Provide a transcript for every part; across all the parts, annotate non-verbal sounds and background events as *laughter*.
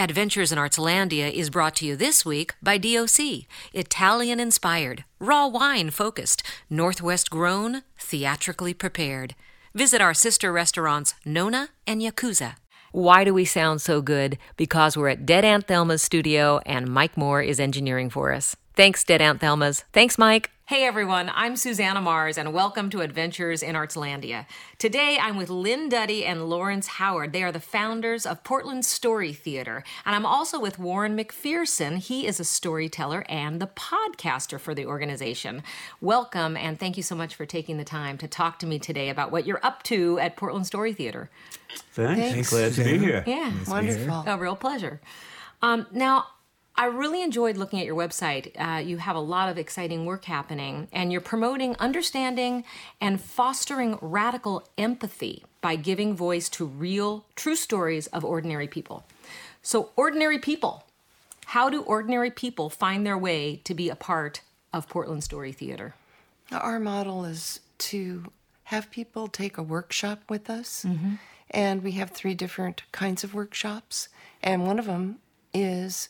Adventures in Artslandia is brought to you this week by DOC, Italian inspired, raw wine focused, Northwest grown, theatrically prepared. Visit our sister restaurants Nonna and Yakuza. Why do we sound so good? Because we're at Dead Aunt Thelma's studio and Mike Moore is engineering for us. Thanks, Dead Aunt Thelma's. Thanks, Mike. Hey everyone, I'm Susanna Mars and welcome to Adventures in Artslandia. Today I'm with Lynn Duddy and Lawrence Howard. They are the founders of Portland Story Theater. And I'm also with Warren McPherson. He is a storyteller and the podcaster for the organization. Welcome and thank you so much for taking the time to talk to me today about what you're up to at Portland Story Theater. Thanks. Thanks, Glad to be here. Yeah, Wonderful. a real pleasure. Um, now, I really enjoyed looking at your website. Uh, you have a lot of exciting work happening, and you're promoting understanding and fostering radical empathy by giving voice to real, true stories of ordinary people. So, ordinary people, how do ordinary people find their way to be a part of Portland Story Theater? Our model is to have people take a workshop with us, and we have three different kinds of workshops, and one of them is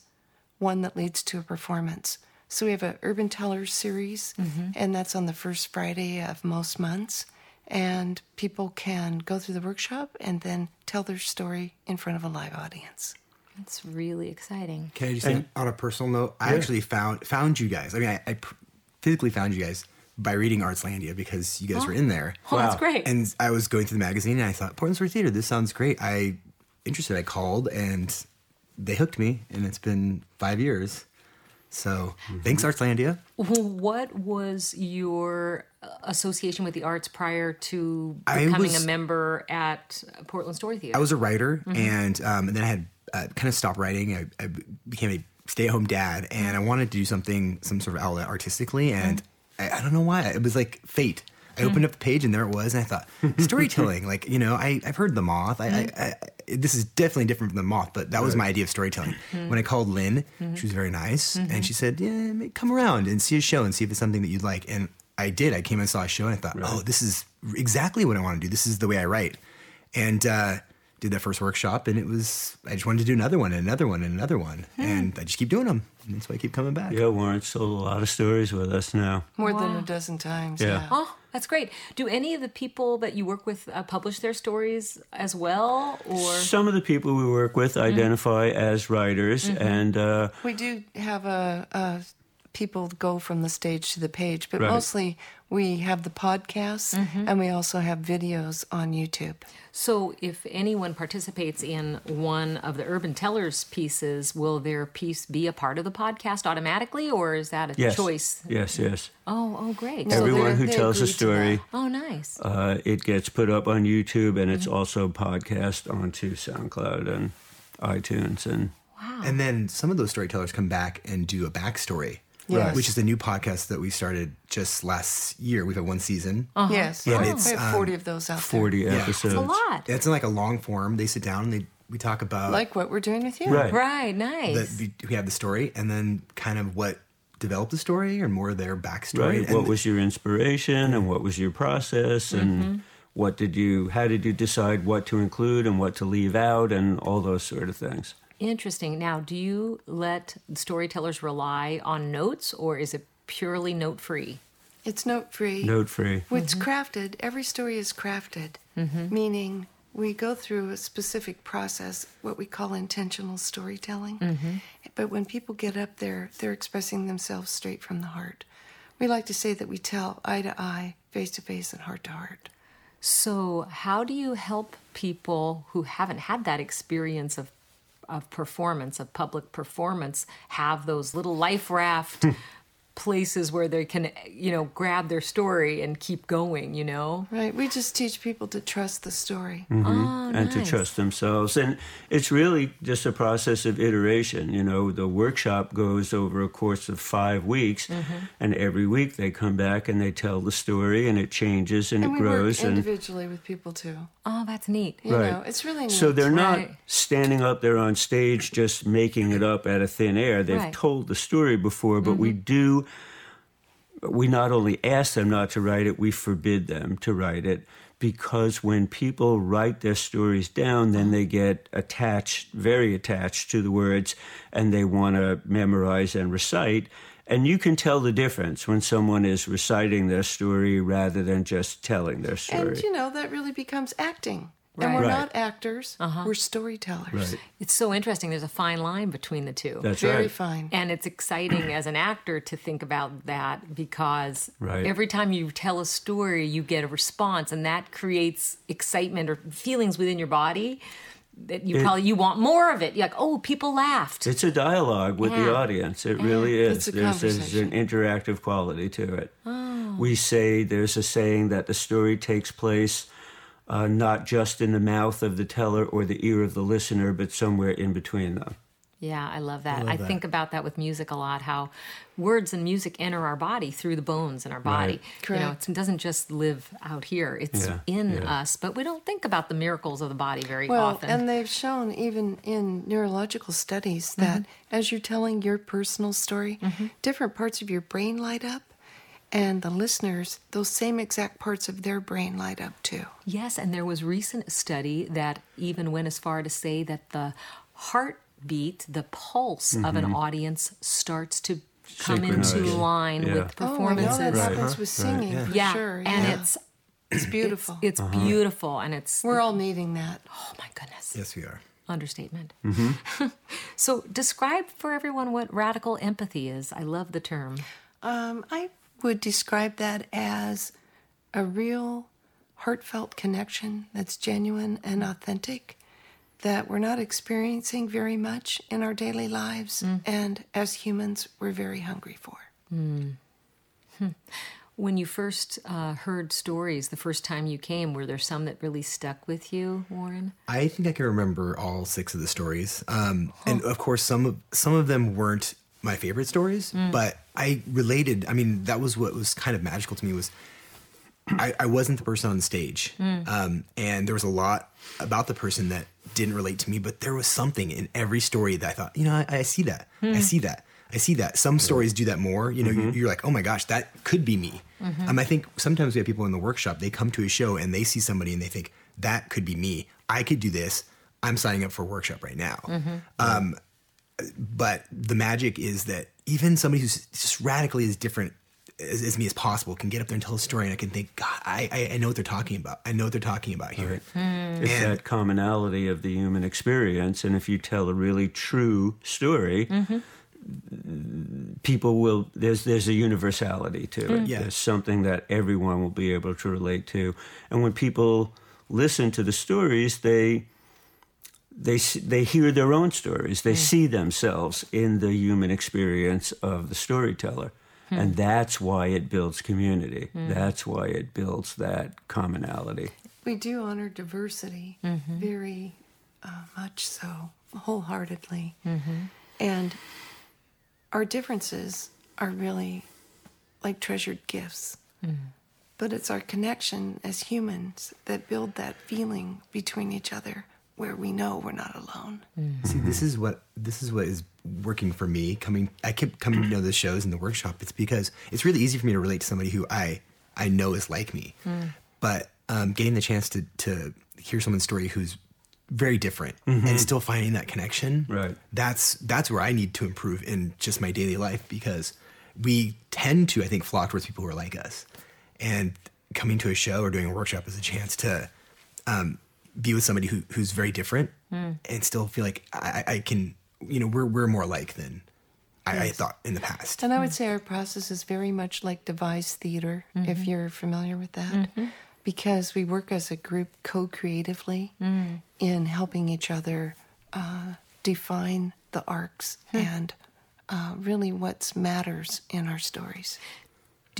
one that leads to a performance. So we have an Urban Tellers series, mm-hmm. and that's on the first Friday of most months. And people can go through the workshop and then tell their story in front of a live audience. That's really exciting. Can I just say, on a personal note, I actually found found you guys. I mean, I, I physically found you guys by reading Artslandia because you guys were in oh. there. *laughs* Oh, that's great. And I was going through the magazine and I thought, Portland Story Theater, this sounds great. I interested. I called and they hooked me, and it's been five years. So thanks, Artslandia. What was your uh, association with the arts prior to becoming was- a member at Portland Story Theater? I was a writer, and um, and then I had uh, kind of stopped writing. I, I became a stay-at-home dad, and I wanted to do something, some sort of outlet artistically, and I, I don't know why. It was like fate. I opened up the page, and there it was, and I thought *laughs* storytelling. like you know, I I've heard the moth. I, I, mm-hmm. I this is definitely different from the moth, but that was my idea of storytelling. Mm-hmm. When I called Lynn, mm-hmm. she was very nice, and she said, "Yeah, come around and see a show and see if it's something that you'd like." And I did. I came and saw a show, and I thought, "Oh, this is exactly what I want to do. This is the way I write." and uh, did that first workshop, and it was I just wanted to do another one and another one and another one, and I just keep doing them, and that's why I keep coming back. Yeah, Warren's told a lot of stories with us now. More than a dozen times. Yeah. Yeah. Oh, that's great. Do any of the people that you work with uh, publish their stories as well, or Some of the people we work with identify as writers, and uh, We do have a, a people go from the stage to the page, but Right. mostly we have the podcasts and we also have videos on YouTube. so? If anyone participates in one of the Urban Tellers pieces, will their piece be a part of the podcast automatically, or is that a yes, choice? yes, yes. Oh, oh, great. No, So Everyone who tells a story, oh, nice. uh, it gets put up on YouTube, and it's also podcast onto SoundCloud and iTunes, and Wow. And then some of those storytellers come back and do a backstory, Yes. which is a new podcast that we started just last year. We've had one season. Uh-huh. Yes. Yeah, Oh, it's, we have 40 of those out there. forty Yeah. episodes. It's a lot. It's in like a long form. They sit down and they we talk about. Like what we're doing with you. Right. Right, nice. the, we have the story and then kind of what developed the story or more of their backstory. Right. And What was your inspiration, and what was your process, and mm-hmm. what did you? How did you decide what to include and what to leave out, and all those sort of things? Interesting. Now, do you let storytellers rely on notes or is it purely note free? It's note free. Note free. It's mm-hmm. crafted. Every story is crafted, mm-hmm. meaning we go through a specific process, what we call intentional storytelling. Mm-hmm. But when people get up there, they're expressing themselves straight from the heart. We like to say that we tell eye to eye, face to face, and heart to heart. So, how do you help people who haven't had that experience of of performance, of public performance, have those little life raft *laughs* places where they can, you know, grab their story and keep going, you know? Right? We just teach people to trust the story. Oh, and to trust themselves. And it's really just a process of iteration. You know, the workshop goes over a course of five weeks, Mm-hmm. and every week they come back and they tell the story, and it changes and, And it we grows. work and individually with people too. Oh, that's neat. You Right. know, it's really neat. so they're not Right. standing up there on stage just making it up out of thin air. They've Right. told the story before, but we mm-hmm. do. We not only ask them not to write it, we forbid them to write it because when people write their stories down, then they get attached, very attached to the words, and they want to memorize and recite. And you can tell the difference when someone is reciting their story rather than just telling their story. And you know, that really becomes acting. And we're Right. not actors, uh-huh. we're storytellers. Right. It's so interesting. There's a fine line between the two. That's Very right. fine. And it's exciting as an actor to think about that because Right. every time you tell a story, you get a response, and that creates excitement or feelings within your body that you probably you want more of it. You're like, oh, people laughed. It's a dialogue with the audience. It really is. It's a there's, there's an interactive quality to it. Oh. We say there's a saying that the story takes place uh, not just in the mouth of the teller or the ear of the listener, but somewhere in between them. Yeah, I love that. I, think about that with music a lot. How words and music enter our body through the bones in our body. Right. You know, Correct. it doesn't just live out here; it's Yeah, in yeah. us. But we don't think about the miracles of the body very Well, often. and they've shown even in neurological studies that as you're telling your personal story, different parts of your brain light up, and the listeners, those same exact parts of their brain light up too. Yes, and there was recent study that even went as far to say that the heartbeat, the pulse of an audience starts to come into line Yeah. with Oh, I know performances. that Right. happens with singing for yeah, sure. and yeah. it's it's beautiful. it's beautiful and it's We're all needing that. oh my goodness. Yes, we are. Understatement. Mm-hmm. *laughs* so describe for everyone what radical empathy is. I love the term. Um, I would describe that as a real heartfelt connection that's genuine and authentic that we're not experiencing very much in our daily lives. And as humans, we're very hungry for. When you first uh, heard stories the first time you came, were there some that really stuck with you, Warren? I think I can remember all six of the stories, um, and of course, some of some of them weren't my favorite stories, but I related. I mean, that was what was kind of magical to me was I, I wasn't the person on the stage, um, and there was a lot about the person that didn't relate to me, but there was something in every story that I thought, you know, I, I see that, I see that, I see that. Some stories do that more. You know, you- you're like, oh my gosh, that could be me. Um, I think sometimes we have people in the workshop. They come to a show and they see somebody and they think that could be me. I could do this. I'm signing up for a workshop right now. Um, but the magic is that even somebody who's just radically as different as, as me as possible can get up there and tell a story, and I can think, God, I, I, I know what they're talking about. I know what they're talking about here. Hmm. It's And- that commonality of the human experience. And if you tell a really true story, mm-hmm. people will there's there's a universality to it. Mm. Yeah. There's something that everyone will be able to relate to. And when people listen to the stories, they they they hear their own stories. They hmm. see themselves in the human experience of the storyteller. Hmm. And that's why it builds community. Hmm. That's why it builds that commonality. We do honor diversity mm-hmm. very uh, much so, wholeheartedly. Mm-hmm. And our differences are really like treasured gifts. Mm-hmm. But it's our connection as humans that build that feeling between each other where we know we're not alone. See, this is what this is what is working for me. Coming, I kept coming to know the shows and the workshop. It's because it's really easy for me to relate to somebody who I I know is like me. But um, getting the chance to to hear someone's story who's very different and still finding that connection. Right. That's that's where I need to improve in just my daily life because we tend to I think flock towards people who are like us, and coming to a show or doing a workshop is a chance to um, be with somebody who, who's very different hmm. and still feel like I, I can, you know, we're, we're more alike than I, I thought in the past. And I would say our process is very much like devised theater, if mm-hmm. you're familiar with that, mm-hmm. because we work as a group co creatively mm. in helping each other uh, define the arcs hmm. and uh, really what matters in our stories.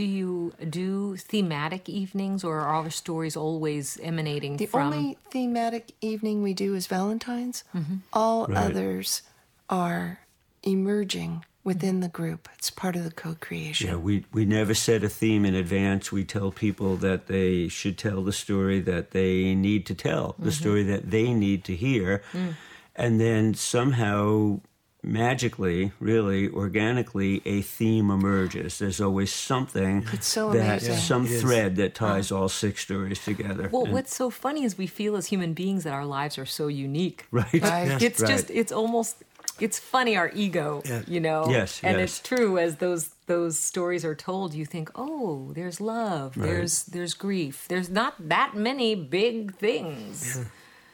Do you do thematic evenings, or are all the stories always emanating The from? only thematic evening we do is Valentine's. Mm-hmm. All Right. others are emerging within the group. It's part of the co creation. Yeah, we, we never set a theme in advance. We tell people that they should tell the story that they need to tell, the mm-hmm. story that they need to hear. Mm. And then somehow magically, really organically, a theme emerges. There's always something It's so that amazing. some It is. thread that ties all six stories together. Well, And- what's so funny is we feel as human beings that our lives are so unique. right, Right. It's Right. just it's almost it's funny our ego, Yeah. you know. Yes, and yes. it's true as those those stories are told. You think, oh, there's love, there's there's grief, there's not that many big things,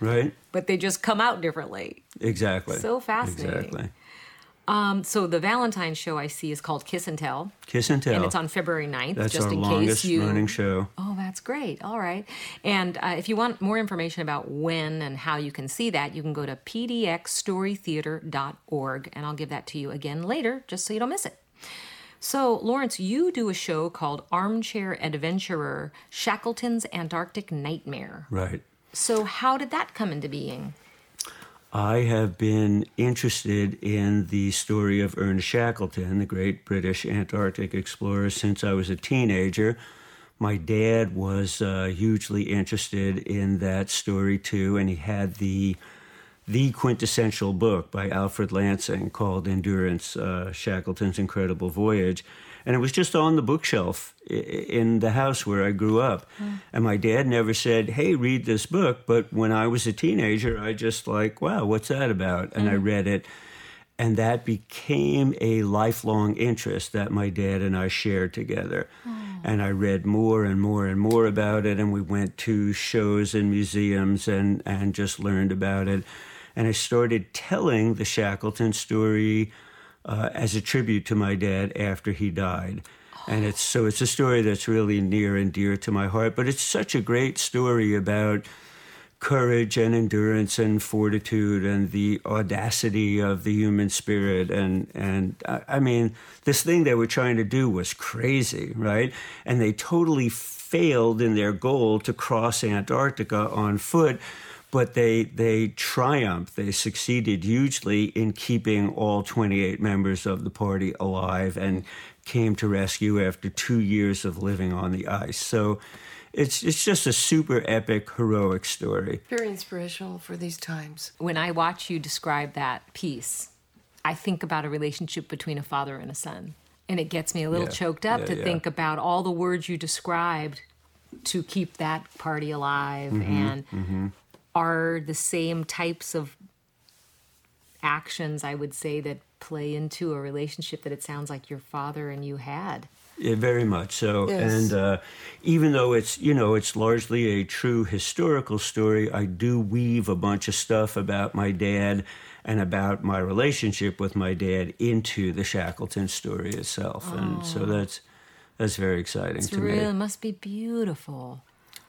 right, but they just come out differently. exactly. So fascinating. Exactly. Um, so the Valentine's show I see is called Kiss and Tell, Kiss and tell. and it's on February 9th, That's just our in longest case you running show. Oh, that's great. All right. And uh, if you want more information about when and how you can see that, you can go to pdxstorytheater.org, and I'll give that to you again later, just so you don't miss it. So, Lawrence, you do a show called Armchair Adventurer Shackleton's Antarctic Nightmare. Right. So, how did that come into being? I have been interested in the story of Ernest Shackleton, the great British Antarctic explorer, since I was a teenager. My dad was uh, hugely interested in that story too, and he had the the quintessential book by Alfred Lansing called Endurance: uh, Shackleton's Incredible Voyage, and it was just on the bookshelf in the house where I grew up. Hmm. And my dad never said, "Hey, read this book," but when I was a teenager, I just like, "Wow, what's that about?" And I hmm. read it. And that became a lifelong interest that my dad and I shared together. Hmm. And I read more and more and more about it. And we went to shows and museums and, and just learned about it. And I started telling the Shackleton story uh, as a tribute to my dad after he died. And it's so it's a story that's really near and dear to my heart. But it's such a great story about courage and endurance and fortitude and the audacity of the human spirit and and I, I mean this thing they were trying to do was crazy right and they totally failed in their goal to cross Antarctica on foot but they they triumphed they succeeded hugely in keeping all 28 members of the party alive and came to rescue after 2 years of living on the ice so it's it's just a super epic heroic story. Very inspirational for these times. When I watch you describe that piece, I think about a relationship between a father and a son. And it gets me a little Yeah, choked up yeah, to yeah. think about all the words you described to keep that party alive Mm-hmm, and are the same types of actions I would say that play into a relationship that it sounds like your father and you had. Yeah, very much so. Yes. And uh, even though it's you know it's largely a true historical story, I do weave a bunch of stuff about my dad and about my relationship with my dad into the Shackleton story itself. And so that's that's very exciting It's to real, it me. must be beautiful.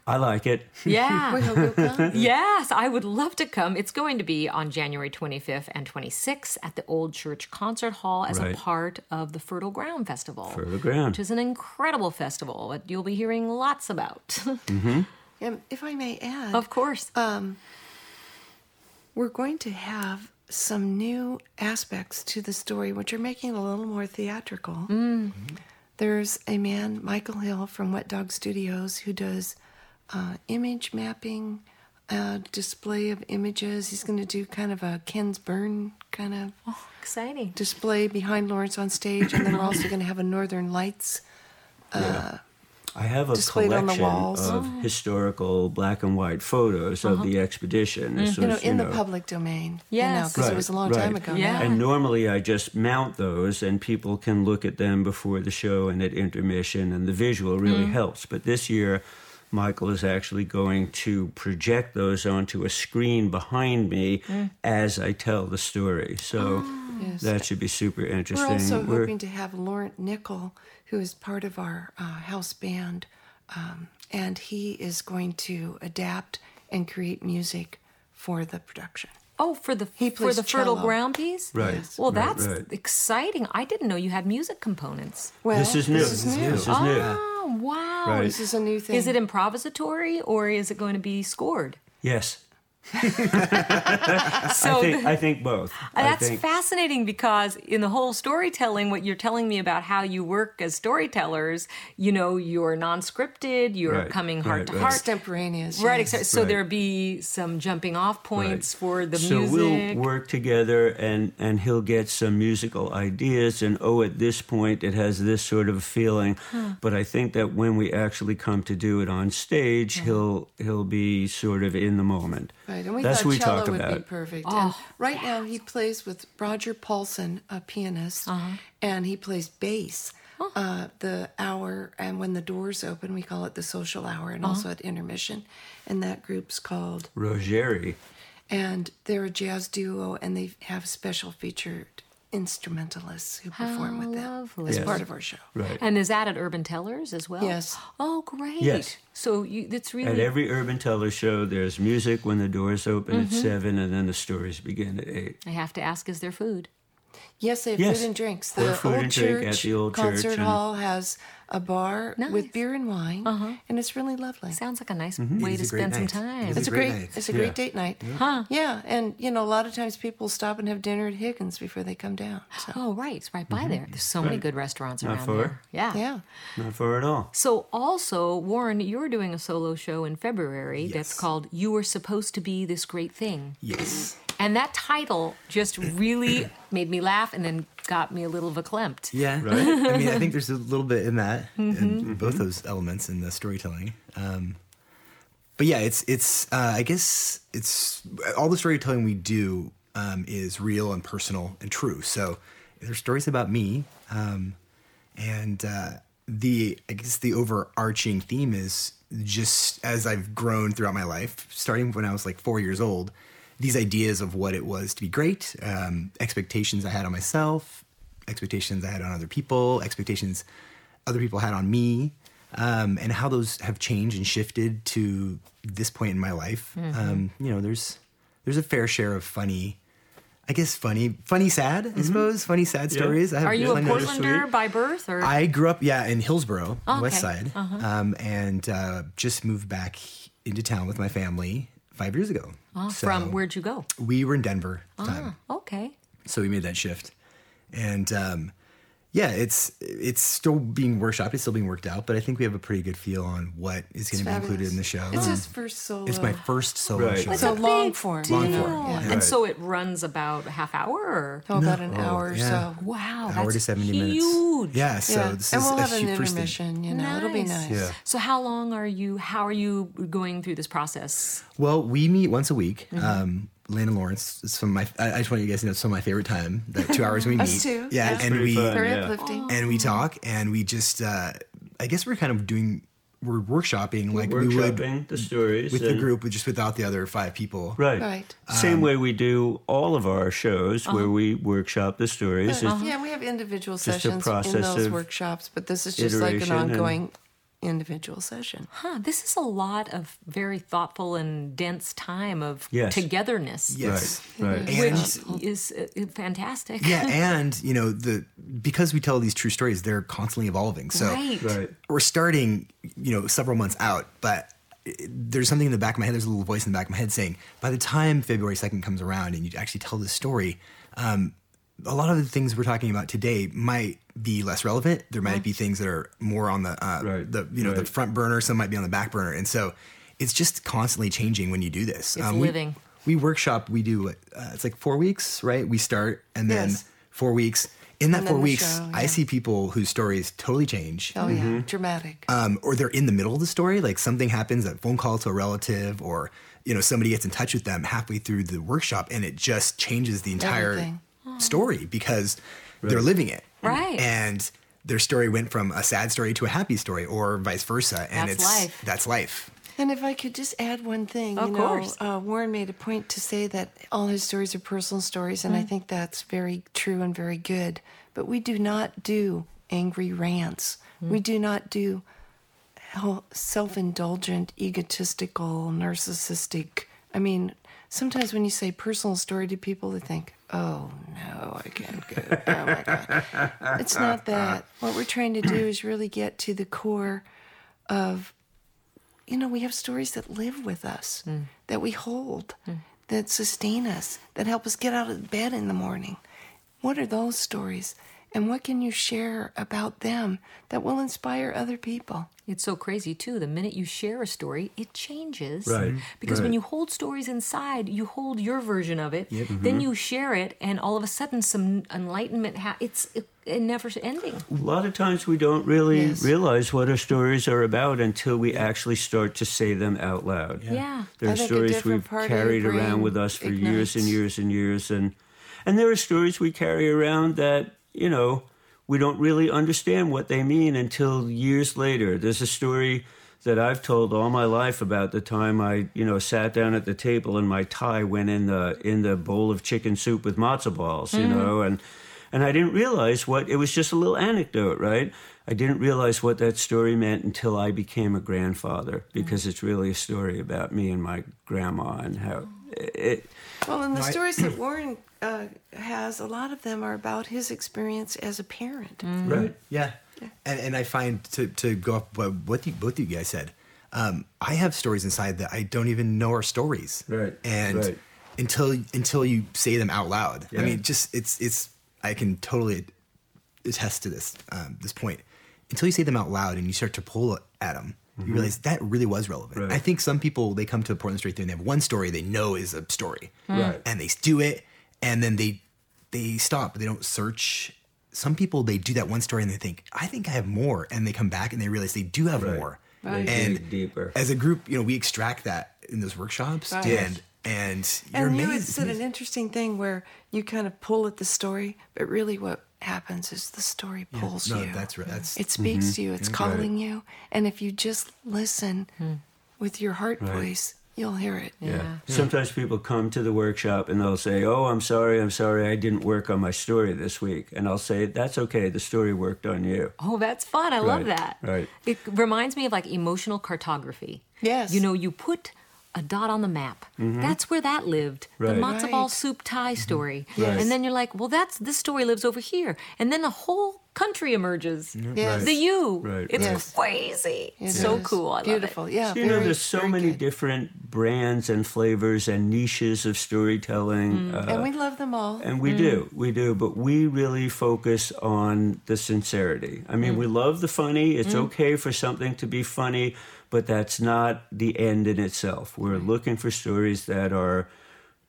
I like it. Yeah. We hope you'll come. *laughs* Yes, I would love to come. It's going to be on January 25th and 26th at the Old Church Concert Hall as Right. a part of the Fertile Ground Festival. Fertile Ground. Which is an incredible festival that you'll be hearing lots about. *laughs* Mm-hmm. And if I may add, of course. Um, we're going to have some new aspects to the story, which are making it a little more theatrical. Mm. Mm-hmm. There's a man, Michael Hill from Wet Dog Studios, who does uh, image mapping, uh, display of images. He's going to do kind of a Ken Burns kind of Exciting. display behind Lawrence on stage, and then we're also going to have a Northern Lights. I have a Displayed on the collection walls. of historical black and white photos of the expedition. This You know, was, in the know, public domain. Yes. because Right, it was a long right. time ago. Yeah. now. And normally I just mount those and people can look at them before the show and at intermission, and the visual really helps. But this year, Michael is actually going to project those onto a screen behind me as I tell the story. So Yes. that should be super interesting. We're also We're- hoping to have Laurent Nickel, who is part of our uh, house band, um, and he is going to adapt and create music for the production. Oh, for the He for plays the Fertile. Ground piece? Right, Yes. Well, that's right. exciting. I didn't know you had music components. Well, this is new. This is new. This is new. Oh, wow. Right. This is a new thing. Is it improvisatory or is it going to be scored? Yes. *laughs* so I think I think both. That's think, fascinating because in the whole storytelling, what you're telling me about how you work as storytellers, you know, you're non-scripted, you're Right, coming heart right, to right. heart. Extemporaneous. Right, yes. exactly. So there'd be some jumping off points for the so music. So we'll work together and and he'll get some musical ideas and oh at this point it has this sort of feeling but i think that when we actually come to do it on stage he'll he'll be sort of in the moment Right, and we that's thought what we cello talk would about be perfect. Oh, and right now he plays with Roger Paulson, a pianist, Uh-huh. and he plays bass. Oh. Uh, the hour, and when the doors open, we call it the social hour, and also Uh-huh. at intermission. And that group's called, rogeri and they're a jazz duo, and they have special featured instrumentalists who perform with them lovely. as Yes. part of our show. right and is that at Urban Tellers as well? Yes. Oh, great. Yes. So you, it's really at every urban teller show there's music when the doors open Mm-hmm. at seven and then the stories begin at eight I have to ask, is there food? Yes, they have Yes. food and drinks. The food old and church drink at the old church concert and- hall has a bar Nice. with beer and wine, Uh-huh. and it's really lovely. Sounds like a nice Mm-hmm. way It to is a spend some time. It It's a a great great, night. it's a Yeah. great date night. Huh. Yeah, and you know a lot of times people stop and have dinner at Higgins before they come down. So Oh, right. It's right by there. There's so many good restaurants Not around far. there. Yeah. yeah, not far at all So, also, Warren, you're doing a solo show in February yes. that's called You Were Supposed to Be This Great Thing. Yes. And that title just really *coughs* made me laugh and then got me a little verklempt. Yeah. Right. *laughs* I mean, I think *laughs* there's a little bit in that, Mm-hmm. in both those elements in the storytelling. Um, but yeah, it's it's. Uh, I guess it's all the storytelling we do um, is real and personal and true. So there's stories about me, um, and uh, the I guess the overarching theme is just as I've grown throughout my life, starting when I was like four years old. These ideas of what it was to be great, um, expectations I had on myself, expectations I had on other people, expectations other people had on me, um, and how those have changed and shifted to this point in my life. Mm-hmm. Um, you know, there's there's a fair share of funny, I guess funny, funny sad, I suppose, funny sad Yeah. stories. I have Mm-hmm. Are you a Portlander by birth? or I grew up, yeah, in Hillsboro, Oh, West okay. Side, um, and uh, just moved back into town with my family five years ago. Oh, So from where'd you go? we were in Denver at the time Ah, okay. so we made that shift and um, yeah it's it's still being workshopped it's still being worked out but i think we have a pretty good feel on what is going to be included in the show It's his first solo. it's my first solo Right. show It's a long form. Long form, yeah. And so it runs about a half hour? Or? Oh, about an No. hour or Yeah. so. Wow, hour that's to 70 huge. minutes yeah so yeah, this and is we'll a have an huge first thing. intermission. You know, it'll be nice. Yeah. So how long are you? How are you going through this process? well we meet once a week Mm-hmm. um, Lynn and Lawrence, it's some of my. I I just want you guys to know it's some of my favorite time. The two hours we *laughs* meet, Us too, yeah, yeah. and we fun. Very Yeah. uplifting. and we talk and we just. Uh, I guess we're kind of doing. We're workshopping like we would workshopping the stories with the group, but just without the other five people. Right. Right. Same um, way we do all of our shows where uh-huh. we workshop the stories. It's- uh-huh. Yeah, we have individual sessions in those workshops, but this is just like an iteration and- ongoing individual session. Huh, this is a lot of very thoughtful and dense time of Yes. togetherness. Yes. Right. right. And Which is uh, fantastic. yeah, *laughs* and you know the because we tell these true stories, they're constantly evolving. So Right. Right. we're starting, you know, several months out, but there's something in the back of my head. There's a little voice in the back of my head saying, by the time February 2nd comes around and you actually tell this story, um, a lot of the things we're talking about today might be less relevant. There might be things that are more on the, uh, Right, the you know, the front burner. Some might be on the back burner, and so it's just constantly changing when you do this. It's we- living. We, workshop. We do. Uh, it's like four weeks, right? We start, and then Yes. four weeks. In that And four weeks, show, I see people whose stories totally change Oh yeah, dramatic. um, or they're in the middle of the story, like something happens, a phone call to a relative, or you know somebody gets in touch with them halfway through the workshop, and it just changes the entire Everything. story because they're living it, Right. And their story went from a sad story to a happy story, or vice versa, and That's it's life. that's life. And if I could just add one thing, Of you know, course. Uh, Warren made a point to say that all his stories are personal stories, and I Mm. think that's very true and very good. But we do not do angry rants. Mm. We do not do self-indulgent, egotistical, narcissistic. I mean, sometimes when you say personal story to people, they think, "Oh no, I can't go." Oh my god, it's not that. What we're trying to do is really get to the core of you know, we have stories that live with us, hmm. that we hold, hmm. that sustain us, that help us get out of bed in the morning. What are those stories? And what can you share about them that will inspire other people? It's so crazy too. The minute you share a story, it changes. Right, Because when you hold stories inside, you hold your version of it. Mm-hmm. Then you share it, and all of a sudden, some enlightenment. Ha- it's it, it never ending. A lot of times we don't really Yes. realize what our stories are about until we actually start to say them out loud. Yeah. There are stories we've part of your carried around with us for years and years and years, and and there are stories we carry around that you know we don't really understand what they mean until years later. There's a story that I've told all my life about the time I you know sat down at the table and my tie went in the in the bowl of chicken soup with matzo balls, you mm. know, and and I didn't realize what it was just a little anecdote, right? I didn't realize what that story meant until I became a grandfather because mm. it's really a story about me and my grandma and how it. Well, and the I- stories that *clears throat* Warren uh, has, a lot of them are about his experience as a parent. Right. Yeah. And and I find to to go off what what you, both of you guys said, um, I have stories inside that I don't even know are stories. Right, And right. until until you say them out loud, Yeah. I mean, just it's it's I can totally attest to this um, this point. Until you say them out loud and you start to pull at them, you realize that really was relevant. Mm-hmm. Right. I think some people they come to Portland Story Theater and they have one story they know is a story, Right. and they do it, and then they they stop. They don't search. Some people they do that one story and they think, I think I have more, and they come back and they realize they do have Right. more. They dig And deeper. as a group, you know, we extract that in those workshops, Right. and and you're And you amazed. said an interesting thing where you kind of pull at the story, but really what happens is the story pulls no, you. that's right. That's It speaks to you. It's calling you. And if you just listen Hmm. with your heart Right. voice, you'll hear it. Yeah. Sometimes people come to the workshop and they'll say, "Oh, I'm sorry, I'm sorry, I didn't work on my story this week," and I'll say, "That's okay. The story worked on you." Oh, that's fun. I love that. right. It reminds me of like emotional cartography. Yes. You know, you put a dot on the map. Mm-hmm. That's where that lived. Mm-hmm. Right. The matzo ball Right. soup tie mm-hmm. story. Right. And then you're like, well, that's this story lives over here. And then the whole country emerges. Yes. The you. Right, It's right. crazy. It so cool. I Beautiful. love it. Yeah. So, you know, there's so many good. different brands and flavors and niches of storytelling. Mm. uh, And we love them all. And we do, mm. we do, but we really focus on the sincerity. I mean, mm. we love the funny. It's okay for something to be funny, but that's not the end in itself. We're looking for stories that are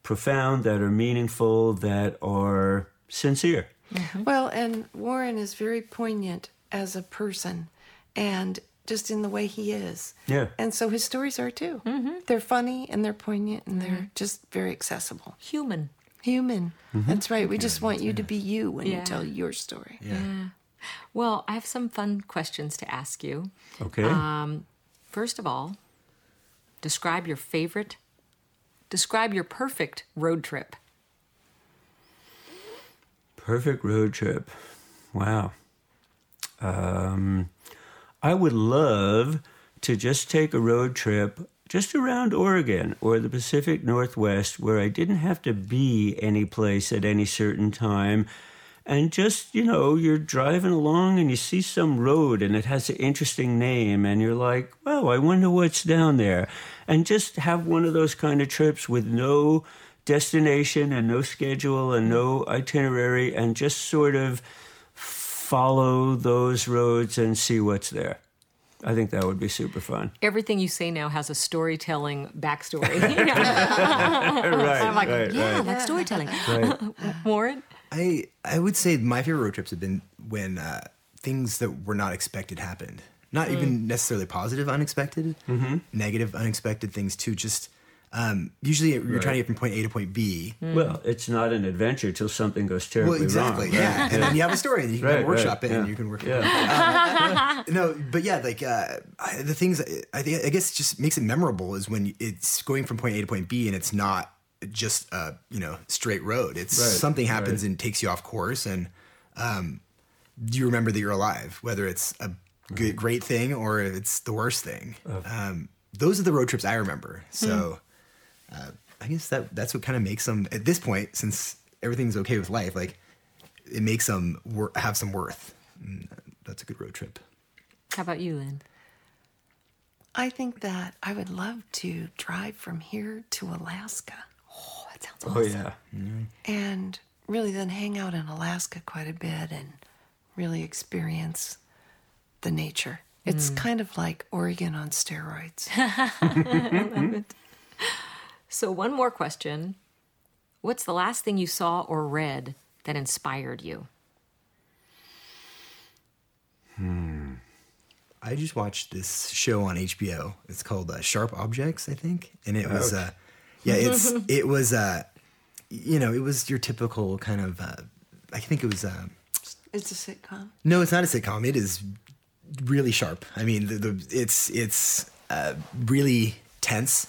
profound, that are meaningful, that are sincere. Mm-hmm. Well, and Warren is very poignant as a person and just in the way he is. Yeah. And so his stories are too. Mm-hmm. They're funny and they're poignant and they're mm-hmm. just very accessible. Human. Human. That's right. We just want you to be you when Yeah. you tell your story. yeah. Well, I have some fun questions to ask you. Okay. Um, first of all, describe your favorite, describe your perfect road trip. Perfect road trip. Wow. Um, I would love to just take a road trip just around Oregon or the Pacific Northwest where I didn't have to be any place at any certain time. And just, you know, you're driving along and you see some road and it has an interesting name, and you're like, wow, I wonder what's down there. And just have one of those kind of trips with no destination and no schedule and no itinerary and just sort of follow those roads and see what's there. I think that would be super fun. Everything you say now has a storytelling backstory. *laughs* *laughs* right, I'm like, right, yeah, right, like storytelling. right. *laughs* Warren? I I would say my favorite road trips have been when uh, things that were not expected happened. Not even necessarily positive, unexpected, negative, unexpected things too. Just um, usually you're trying to get from point A to point B. Well, it's not an adventure till something goes terribly Well, exactly, wrong. yeah. And then you have a story, and you can Right, workshop right, it, and you can work. it Yeah. *laughs* no, but yeah, like uh, I- the things I think I guess just makes it memorable is when it's going from point A to point B and it's not just a you know straight road. It's Right, something happens right. and takes you off course, and um, you remember that you're alive, whether it's a good great thing or it's the worst thing. Um, those are the road trips I remember. So uh, I guess that that's what kind of makes them at this point, since everything's okay with life, like it makes them wor- have some worth. Mm, that's a good road trip. How about you, Lynn? I think that I would love to drive from here to Alaska that sounds Oh awesome. yeah. and really then hang out in Alaska quite a bit and really experience the nature. It's kind of like Oregon on steroids. *laughs* So, one more question. What's the last thing you saw or read that inspired you? Hmm. I just watched this show on HBO. It's called uh, Sharp Objects, I think, and it was, uh, yeah, *laughs* it's it was, uh, you know, it was your typical kind of. Uh, I think it was. Uh, it's a sitcom. no, it's not a sitcom. It is really sharp. I mean, the, the it's it's uh, really tense,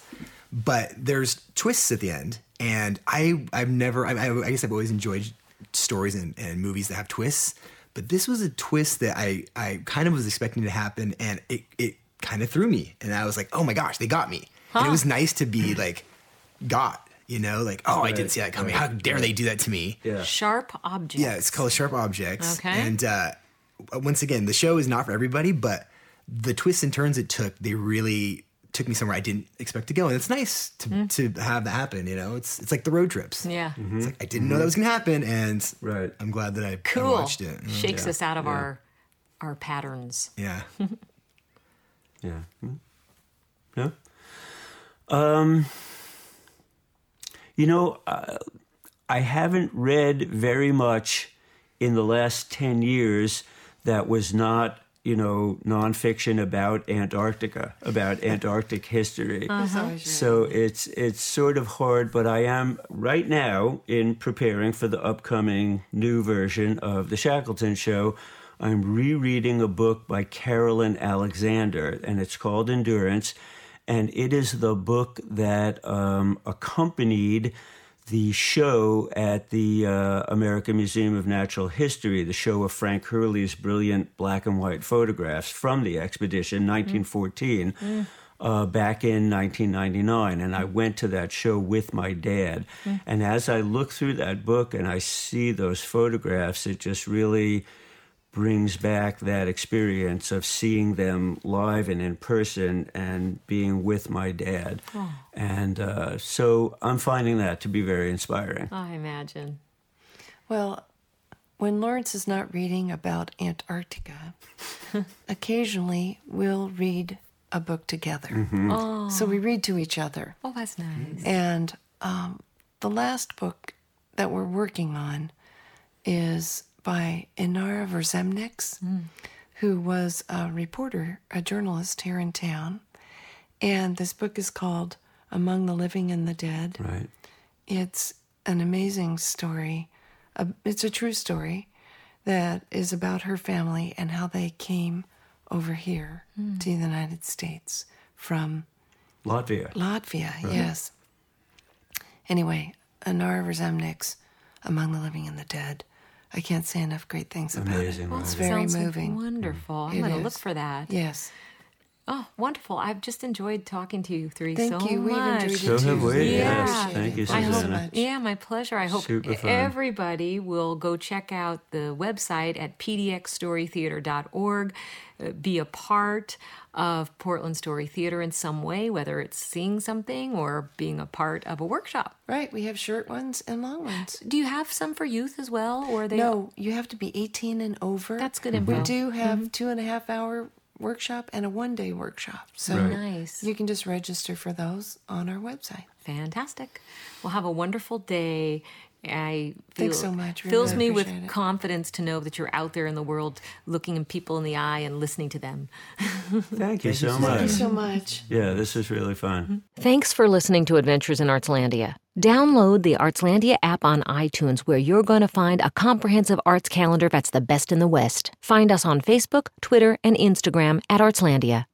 but there's twists at the end, and I I've never I, I I guess I've always enjoyed stories and, and movies that have twists, but this was a twist that I I kind of was expecting to happen, and it it kind of threw me, and I was like, oh my gosh, they got me, and it was nice to be *clears throat* like got. You know, like, oh, I didn't see that coming. How dare they do that to me? Yeah. Sharp objects. Yeah, it's called Sharp Objects. Okay. And uh, once again, the show is not for everybody, but the twists and turns it took, they really took me somewhere I didn't expect to go, and it's nice to, to have that happen. You know, it's it's like the road trips. Yeah. It's like I didn't know that was gonna happen, and Right. I'm glad that I, I Cool. watched it. Mm, Shakes yeah. us out of our our patterns. Yeah. *laughs* Yeah. Hmm. Yeah. Um, you know, uh, I haven't read very much in the last 10 years that was not, you know, nonfiction about Antarctica, about Antarctic history. It's always So it's it's sort of hard, but I am right now in preparing for the upcoming new version of the Shackleton Show. I'm rereading a book by Caroline Alexander, and it's called Endurance, and it is the book that um, accompanied the show at the uh, American Museum of Natural History, the show of Frank Hurley's brilliant black and white photographs from the expedition, 1914, uh, back in 1999. And I went to that show with my dad. And as I look through that book and I see those photographs, it just really brings back that experience of seeing them live and in person and being with my dad. And uh, so I'm finding that to be very inspiring. I imagine. Well, when Lawrence is not reading about Antarctica, *laughs* occasionally we'll read a book together. So we read to each other. Oh, that's nice. And um, the last book that we're working on is by Inara Verzemnieks, who was a reporter, a journalist here in town. And this book is called Among the Living and the Dead. Right. It's an amazing story. Uh, it's a true story that is about her family and how they came over here to the United States from Latvia. Latvia, yes. Anyway, Inara Verzemnieks, Among the Living and the Dead. I can't say enough great things about Amazing, it. right. It's very Sounds moving. Wonderful. I'm going to look for that. Yes. Oh, wonderful. I've just enjoyed talking to you three Thank so you. We've enjoyed So it too. have we, Really yes. Thank you, Susanna. so much. Yeah, my pleasure. I hope Super fun. everybody will go check out the website at pdxstorytheater.org. Uh, be a part of Portland Story Theater in some way, whether it's seeing something or being a part of a workshop. Right, we have short ones and long ones. Do you have some for youth as well, or are they? No, you have to be 18 and over. That's good info. We do have mm-hmm. two and a half hour workshop and a one day workshop. So Right. Nice. you can just register for those on our website. Fantastic. Well, have a wonderful day. I feel, Thanks so much. We Fills me with it. confidence to know that you're out there in the world, looking people in the eye and listening to them. *laughs* Thank you so much. Thank you much. so much. Yeah, this is really fun. Mm-hmm. Thanks for listening to Adventures in Artslandia. Download the Artslandia app on iTunes, where you're going to find a comprehensive arts calendar that's the best in the West. Find us on Facebook, Twitter, and Instagram at Artslandia.